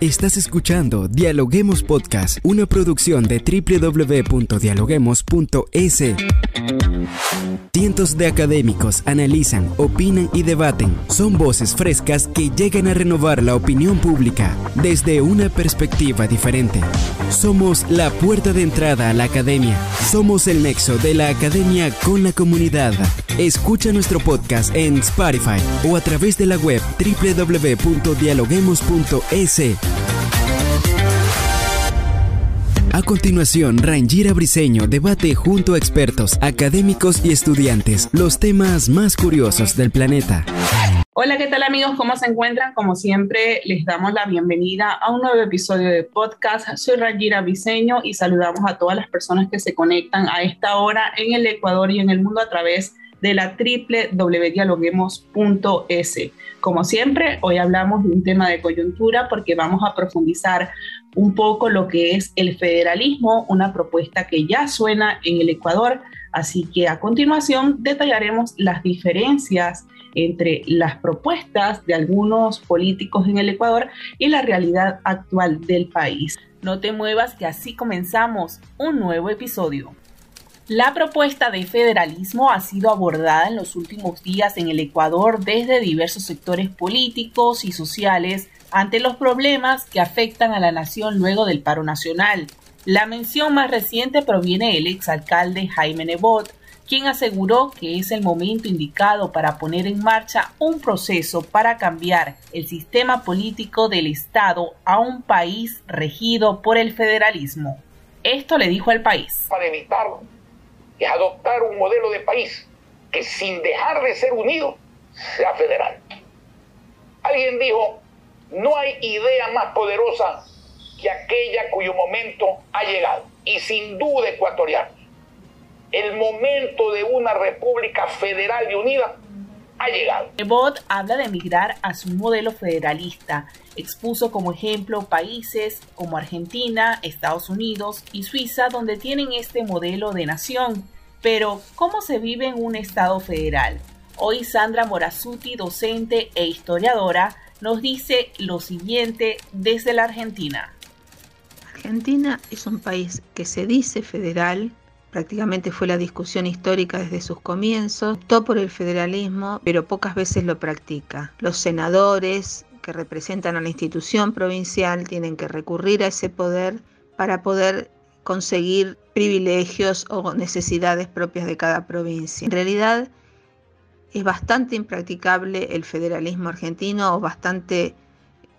Estás escuchando Dialoguemos Podcast, una producción de www.dialoguemos.es. Cientos de académicos analizan, opinan y debaten. Son voces frescas que llegan a renovar la opinión pública desde una perspectiva diferente. Somos la puerta de entrada a la academia. Somos el nexo de la academia con la comunidad. Escucha nuestro podcast en Spotify o a través de la web www.dialoguemos.es. A continuación, Rangira Briseño debate junto a expertos, académicos y estudiantes los temas más curiosos del planeta. Hola, ¿qué tal amigos? ¿Cómo se encuentran? Como siempre, les damos la bienvenida a un nuevo episodio de podcast. Soy Rangira Briseño y saludamos a todas las personas que se conectan a esta hora en el Ecuador y en el mundo a través de la www.dialoguemos.es. Como siempre, hoy hablamos de un tema de coyuntura porque vamos a profundizar un poco lo que es el federalismo, una propuesta que ya suena en el Ecuador. Así que a continuación detallaremos las diferencias entre las propuestas de algunos políticos en el Ecuador y la realidad actual del país. No te muevas que así comenzamos un nuevo episodio. La propuesta de federalismo ha sido abordada en los últimos días en el Ecuador desde diversos sectores políticos y sociales ante los problemas que afectan a la nación luego del paro nacional. La mención más reciente proviene del exalcalde Jaime Nebot, quien aseguró que es el momento indicado para poner en marcha un proceso para cambiar el sistema político del Estado a un país regido por el federalismo. Esto le dijo al país. Para evitarlo es adoptar un modelo de país que sin dejar de ser unido sea federal. Alguien dijo, no hay idea más poderosa que aquella cuyo momento ha llegado, y sin duda ecuatoriano. El momento de una república federal y unida ha llegado. Bot habla de migrar a su modelo federalista. Expuso como ejemplo países como Argentina, Estados Unidos y Suiza donde tienen este modelo de nación. Pero, ¿cómo se vive en un Estado federal? Hoy Sandra Morazuti, docente e historiadora, nos dice lo siguiente desde la Argentina. Argentina es un país que se dice federal, prácticamente fue la discusión histórica desde sus comienzos, optó por el federalismo, pero pocas veces lo practica. Los senadores que representan a la institución provincial tienen que recurrir a ese poder para poder conseguir privilegios o necesidades propias de cada provincia. En realidad es bastante impracticable el federalismo argentino o bastante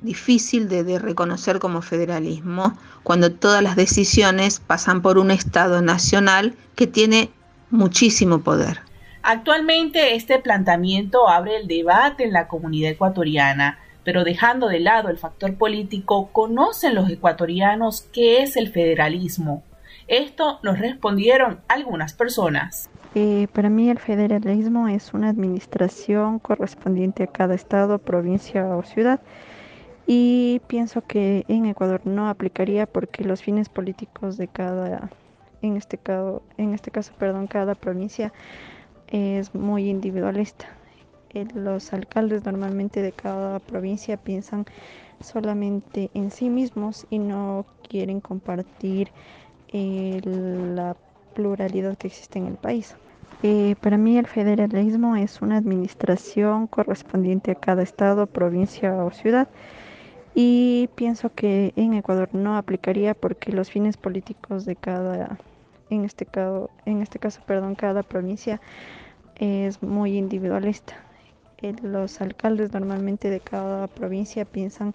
difícil de, reconocer como federalismo cuando todas las decisiones pasan por un Estado nacional que tiene muchísimo poder. Actualmente este planteamiento abre el debate en la comunidad ecuatoriana, pero dejando de lado el factor político, ¿conocen los ecuatorianos qué es el federalismo? Esto nos respondieron algunas personas. Eh, para mí el federalismo es una administración correspondiente a cada estado, provincia o ciudad y pienso que en Ecuador no aplicaría porque los fines políticos de cada, en este caso, en este caso, perdón, cada provincia es muy individualista. los alcaldes normalmente de cada provincia piensan solamente en sí mismos y no quieren compartir eh, la pluralidad que existe en el país. Eh, para mí el federalismo es una administración correspondiente a cada estado, provincia o ciudad y pienso que en Ecuador no aplicaría porque los fines políticos de cada, en este caso, en este caso, perdón, cada provincia es muy individualista. los alcaldes normalmente de cada provincia piensan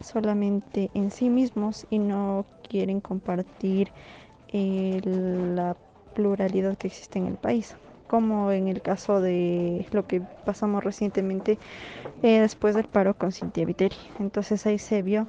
solamente en sí mismos y no quieren compartir eh, la pluralidad que existe en el país como en el caso de lo que pasamos recientemente eh, después del paro con Cintia Viteri. Entonces ahí se vio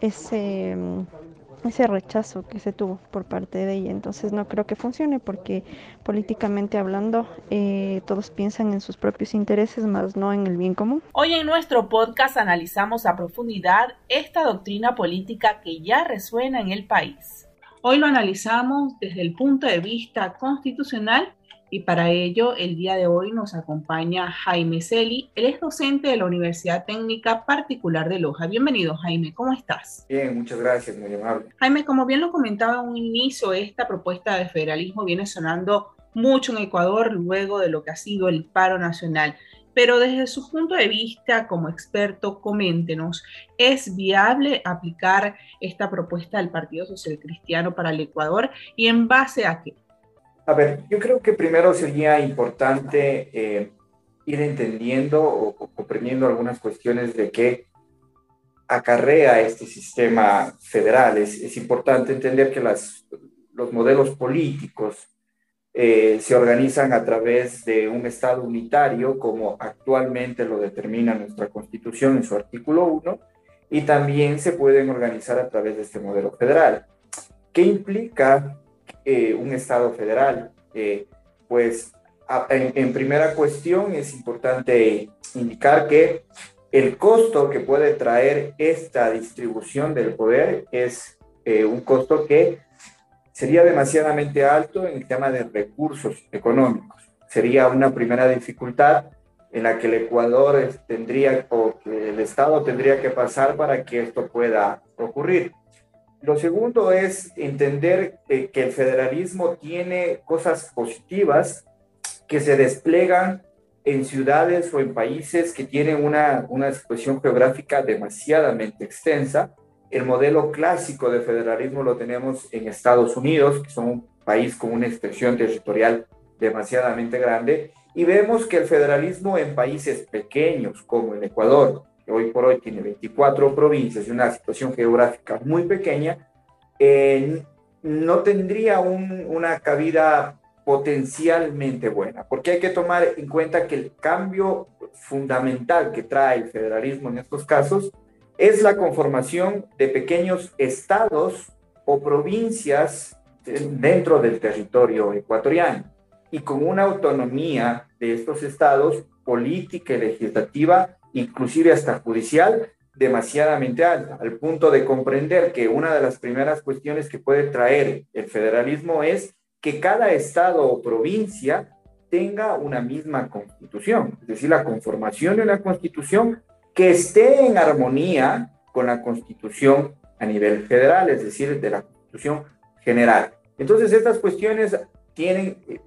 ese, mm, ese rechazo que se tuvo por parte de ella. Entonces no creo que funcione porque políticamente hablando eh, todos piensan en sus propios intereses más no en el bien común. Hoy en nuestro podcast analizamos a profundidad esta doctrina política que ya resuena en el país. Hoy lo analizamos desde el punto de vista constitucional Y para ello, el día de hoy nos acompaña Jaime Celi. Él es docente de la Universidad Técnica Particular de Loja. Bienvenido, Jaime. ¿Cómo estás? Bien, muchas gracias, muy amable. Jaime, como bien lo comentaba en un inicio, esta propuesta de federalismo viene sonando mucho en Ecuador luego de lo que ha sido el paro nacional. Pero desde su punto de vista como experto, coméntenos, ¿es viable aplicar esta propuesta del Partido Social Cristiano para el Ecuador y en base a qué? A ver, yo creo que primero sería importante eh, ir entendiendo o, comprendiendo algunas cuestiones de qué acarrea este sistema federal. Es, importante entender que las, los modelos políticos eh, se organizan a través de un Estado unitario, como actualmente lo determina nuestra Constitución en su artículo 1, y también se pueden organizar a través de este modelo federal. ¿Qué implica eh, un Estado federal. Eh, pues en, primera cuestión es importante indicar que el costo que puede traer esta distribución del poder es eh, un costo que sería demasiadamente alto en el tema de recursos económicos. Sería una primera dificultad en la que el Ecuador tendría o que el Estado tendría que pasar para que esto pueda ocurrir. Lo segundo es entender eh, que el federalismo tiene cosas positivas que se desplegan en ciudades o en países que tienen una, una expresión geográfica demasiadamente extensa. El modelo clásico de federalismo lo tenemos en Estados Unidos, que son un país con una extensión territorial demasiadamente grande, y vemos que el federalismo en países pequeños como el Ecuador, que hoy por hoy tiene 24 provincias y una situación geográfica muy pequeña, eh, no tendría una cabida potencialmente buena, porque hay que tomar en cuenta que el cambio fundamental que trae el federalismo en estos casos es la conformación de pequeños estados o provincias dentro del territorio ecuatoriano y con una autonomía de estos estados política y legislativa inclusive hasta judicial, demasiadamente alta, al punto de comprender que una de las primeras cuestiones que puede traer el federalismo es que cada estado o provincia tenga una misma constitución, es decir, la conformación de una constitución que esté en armonía con la constitución a nivel federal, es decir, de la constitución general. Entonces, estas cuestiones tienen eh,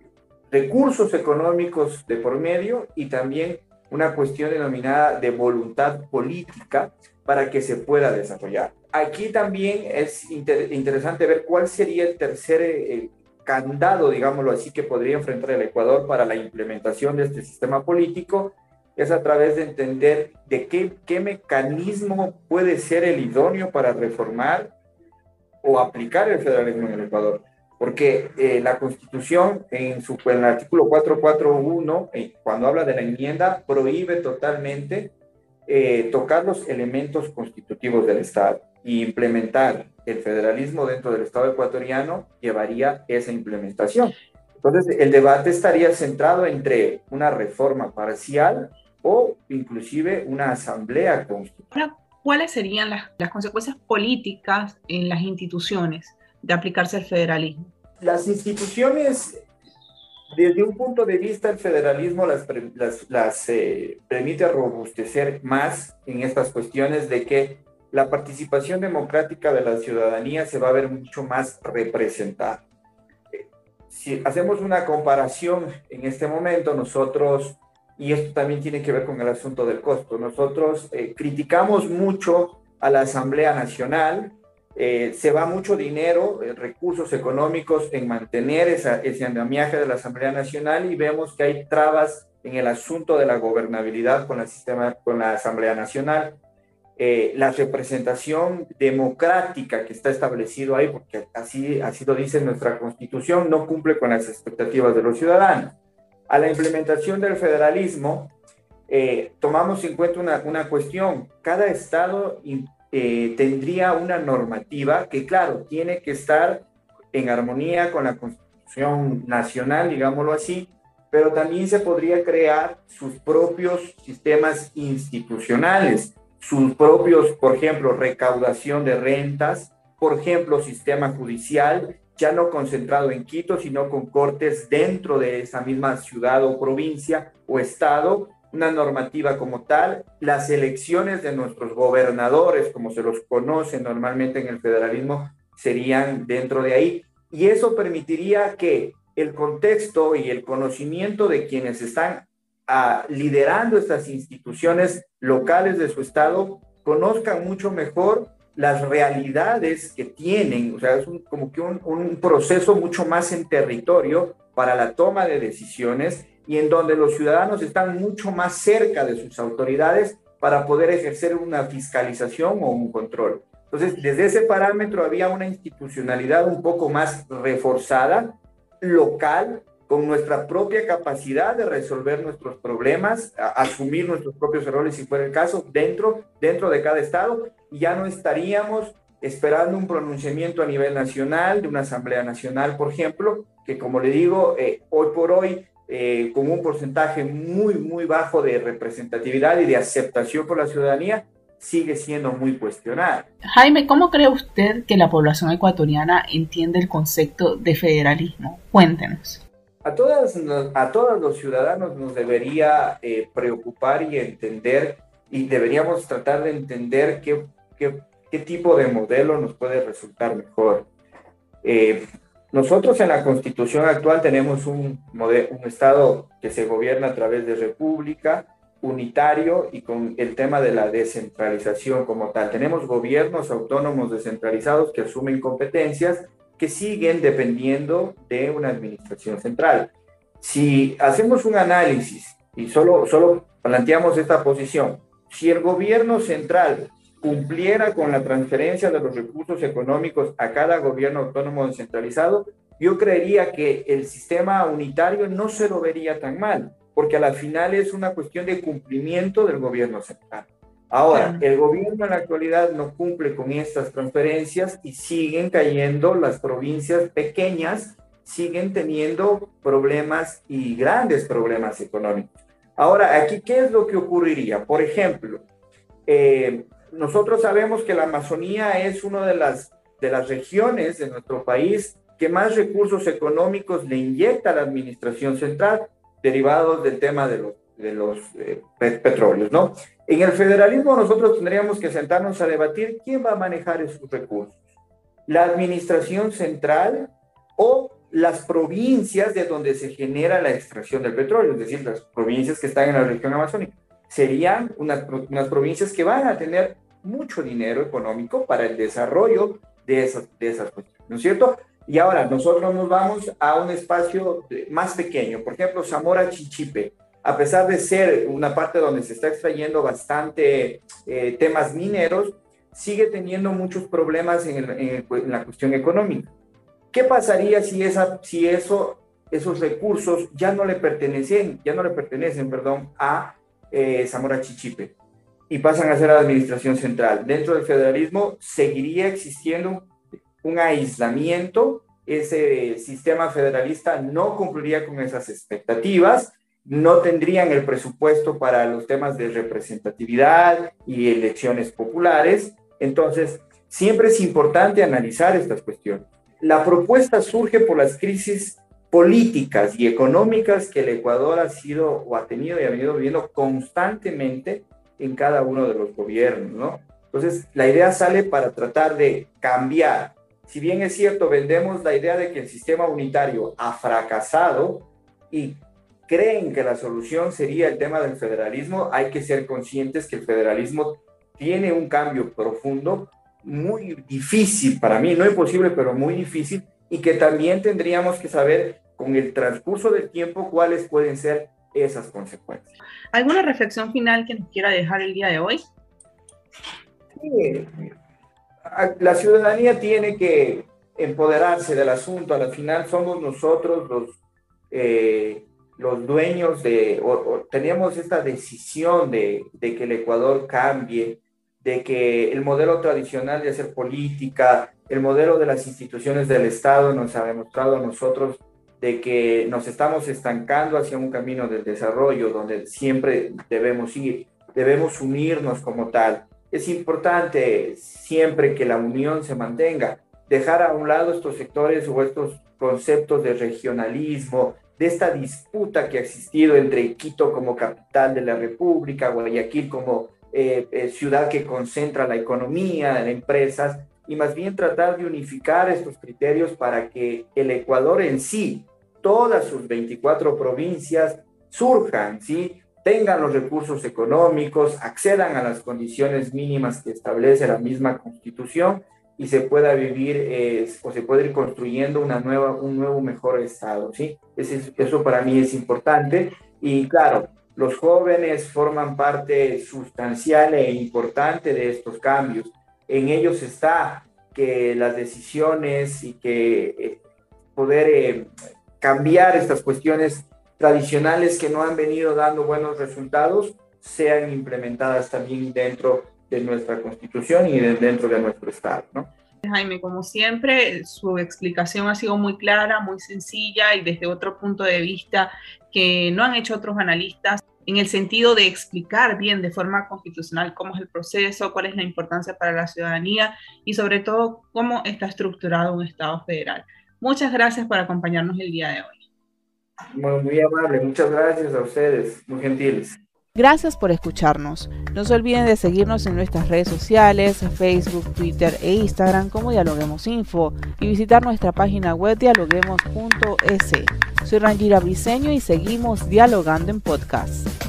recursos económicos de por medio y también una cuestión denominada de voluntad política para que se pueda desarrollar. Aquí también es interesante ver cuál sería el tercer eh, candado, digámoslo así, que podría enfrentar el Ecuador para la implementación de este sistema político, es a través de entender de qué, qué mecanismo puede ser el idóneo para reformar o aplicar el federalismo en el Ecuador porque eh, la Constitución en, su, en el artículo 441, eh, cuando habla de la enmienda, prohíbe totalmente eh, tocar los elementos constitutivos del Estado y implementar el federalismo dentro del Estado ecuatoriano llevaría esa implementación. Entonces, el debate estaría centrado entre una reforma parcial o inclusive una asamblea constitucional. ¿Cuáles serían las, las consecuencias políticas en las instituciones de aplicarse el federalismo? Las instituciones, desde un punto de vista, el federalismo las, las, eh, permite robustecer más en estas cuestiones de que la participación democrática de la ciudadanía se va a ver mucho más representada. Si hacemos una comparación en este momento, nosotros, y esto también tiene que ver con el asunto del costo, nosotros eh, criticamos mucho a la Asamblea Nacional eh, se va mucho dinero, eh, recursos económicos en mantener ese andamiaje de la Asamblea Nacional y vemos que hay trabas en el asunto de la gobernabilidad con, el sistema, con la Asamblea Nacional. Eh, la representación democrática que está establecido ahí, porque así, así lo dice nuestra constitución, no cumple con las expectativas de los ciudadanos. A la implementación del federalismo, tomamos en cuenta una, una cuestión. Cada estado eh, tendría una normativa que, claro, tiene que estar en armonía con la Constitución Nacional, digámoslo así, pero también se podría crear sus propios sistemas institucionales, sus propios, por ejemplo, recaudación de rentas, por ejemplo, sistema judicial, ya no concentrado en Quito, sino con cortes dentro de esa misma ciudad o provincia o estado, una normativa como tal, las elecciones de nuestros gobernadores, como se los conoce normalmente en el federalismo, serían dentro de ahí. Y eso permitiría que el contexto y el conocimiento de quienes están ah, liderando estas instituciones locales de su estado conozcan mucho mejor las realidades que tienen, o sea, es como que un, un proceso mucho más en territorio para la toma de decisiones y en donde los ciudadanos están mucho más cerca de sus autoridades para poder ejercer una fiscalización o un control. Entonces, desde ese parámetro había una institucionalidad un poco más reforzada, local, con nuestra propia capacidad de resolver nuestros problemas, asumir nuestros propios errores si fuera el caso, dentro, dentro de cada estado, y ya no estaríamos esperando un pronunciamiento a nivel nacional, de una Asamblea Nacional, por ejemplo, que como le digo, eh, hoy por hoy, eh, con un porcentaje muy, muy bajo de representatividad y de aceptación por la ciudadanía, sigue siendo muy cuestionada. Jaime, ¿cómo cree usted que la población ecuatoriana entiende el concepto de federalismo? Cuéntenos. A, todas, a todos los ciudadanos nos debería eh, preocupar y entender, y deberíamos tratar de entender qué, qué, qué tipo de modelo nos puede resultar mejor. Eh, nosotros en la constitución actual tenemos un, un Estado que se gobierna a través de república, unitario y con el tema de la descentralización como tal. Tenemos gobiernos autónomos descentralizados que asumen competencias que siguen dependiendo de una administración central. Si hacemos un análisis y solo, solo planteamos esta posición, si el gobierno central cumpliera con la transferencia de los recursos económicos a cada gobierno autónomo descentralizado, yo creería que el sistema unitario no se lo vería tan mal porque a la final es una cuestión de cumplimiento del gobierno central. Ahora, el gobierno en la actualidad no cumple con estas transferencias y siguen cayendo las provincias pequeñas, siguen teniendo problemas y grandes problemas económicos. Ahora, aquí, ¿qué es lo que ocurriría? Por ejemplo, eh, nosotros sabemos que la Amazonía es una de las, de las regiones de nuestro país que más recursos económicos le inyecta a la administración central derivados del tema de los, de los eh, petróleos, ¿no? En el federalismo nosotros tendríamos que sentarnos a debatir quién va a manejar esos recursos. La administración central o las provincias de donde se genera la extracción del petróleo, es decir, las provincias que están en la región amazónica. Serían unas, unas provincias que van a tener mucho dinero económico para el desarrollo de esas, de esas cuestiones, ¿no es cierto? Y ahora nosotros nos vamos a un espacio más pequeño, por ejemplo, Zamora Chichipe. A pesar de ser una parte donde se está extrayendo bastante eh, temas mineros, sigue teniendo muchos problemas en, la cuestión económica. ¿Qué pasaría si, esa, si eso, esos recursos ya no le pertenecen, ya no le pertenecen, perdón, a eh, Zamora Chichipe y pasan a ser la administración central? Dentro del federalismo seguiría existiendo un aislamiento, ese sistema federalista no cumpliría con esas expectativas, no tendrían el presupuesto para los temas de representatividad y elecciones populares. Entonces, siempre es importante analizar estas cuestiones. La propuesta surge por las crisis políticas y económicas que el Ecuador ha sido o ha tenido y ha venido viviendo constantemente en cada uno de los gobiernos, ¿no? Entonces, la idea sale para tratar de cambiar si bien es cierto, vendemos la idea de que el sistema unitario ha fracasado y creen que la solución sería el tema del federalismo, hay que ser conscientes que el federalismo tiene un cambio profundo, muy difícil para mí, no imposible, pero muy difícil, y que también tendríamos que saber con el transcurso del tiempo cuáles pueden ser esas consecuencias. ¿Alguna reflexión final que nos quiera dejar el día de hoy? Sí, la ciudadanía tiene que empoderarse del asunto. Al final somos nosotros los, eh, los dueños de, o, tenemos esta decisión de, de, que el Ecuador cambie, de que el modelo tradicional de hacer política, el modelo de las instituciones del Estado nos ha demostrado a nosotros de que nos estamos estancando hacia un camino del desarrollo donde siempre debemos ir, debemos unirnos como tal es importante siempre que la unión se mantenga. dejar a un lado estos sectores o estos conceptos de regionalismo, de esta disputa que ha existido entre Quito como capital de la República, Guayaquil como eh, eh, ciudad que concentra la economía, las empresas, y más bien tratar de unificar estos criterios para que el Ecuador en sí, todas sus 24 provincias, surjan, ¿sí? tengan los recursos económicos, accedan a las condiciones mínimas que establece la misma constitución y se pueda vivir o se puede ir construyendo una nueva, un nuevo mejor estado. ¿sí? eso para mí es importante y claro, los jóvenes forman parte sustancial e importante de estos cambios. En ellos está que las decisiones y que eh, poder eh, cambiar estas cuestiones tradicionales que no han venido dando buenos resultados sean implementadas también dentro de nuestra constitución y dentro de nuestro Estado. ¿no? Jaime, como siempre, su explicación ha sido muy clara, muy sencilla y desde otro punto de vista que no han hecho otros analistas en el sentido de explicar bien de forma constitucional cómo es el proceso, cuál es la importancia para la ciudadanía y sobre todo cómo está estructurado un Estado federal. Muchas gracias por acompañarnos el día de hoy. Muy, muy amable, muchas gracias a ustedes, muy gentiles. Gracias por escucharnos. No se olviden de seguirnos en nuestras redes sociales, Facebook, Twitter e Instagram como Dialoguemos Info y visitar nuestra página web dialoguemos.es. Soy Rangira Briseño y seguimos dialogando en podcast.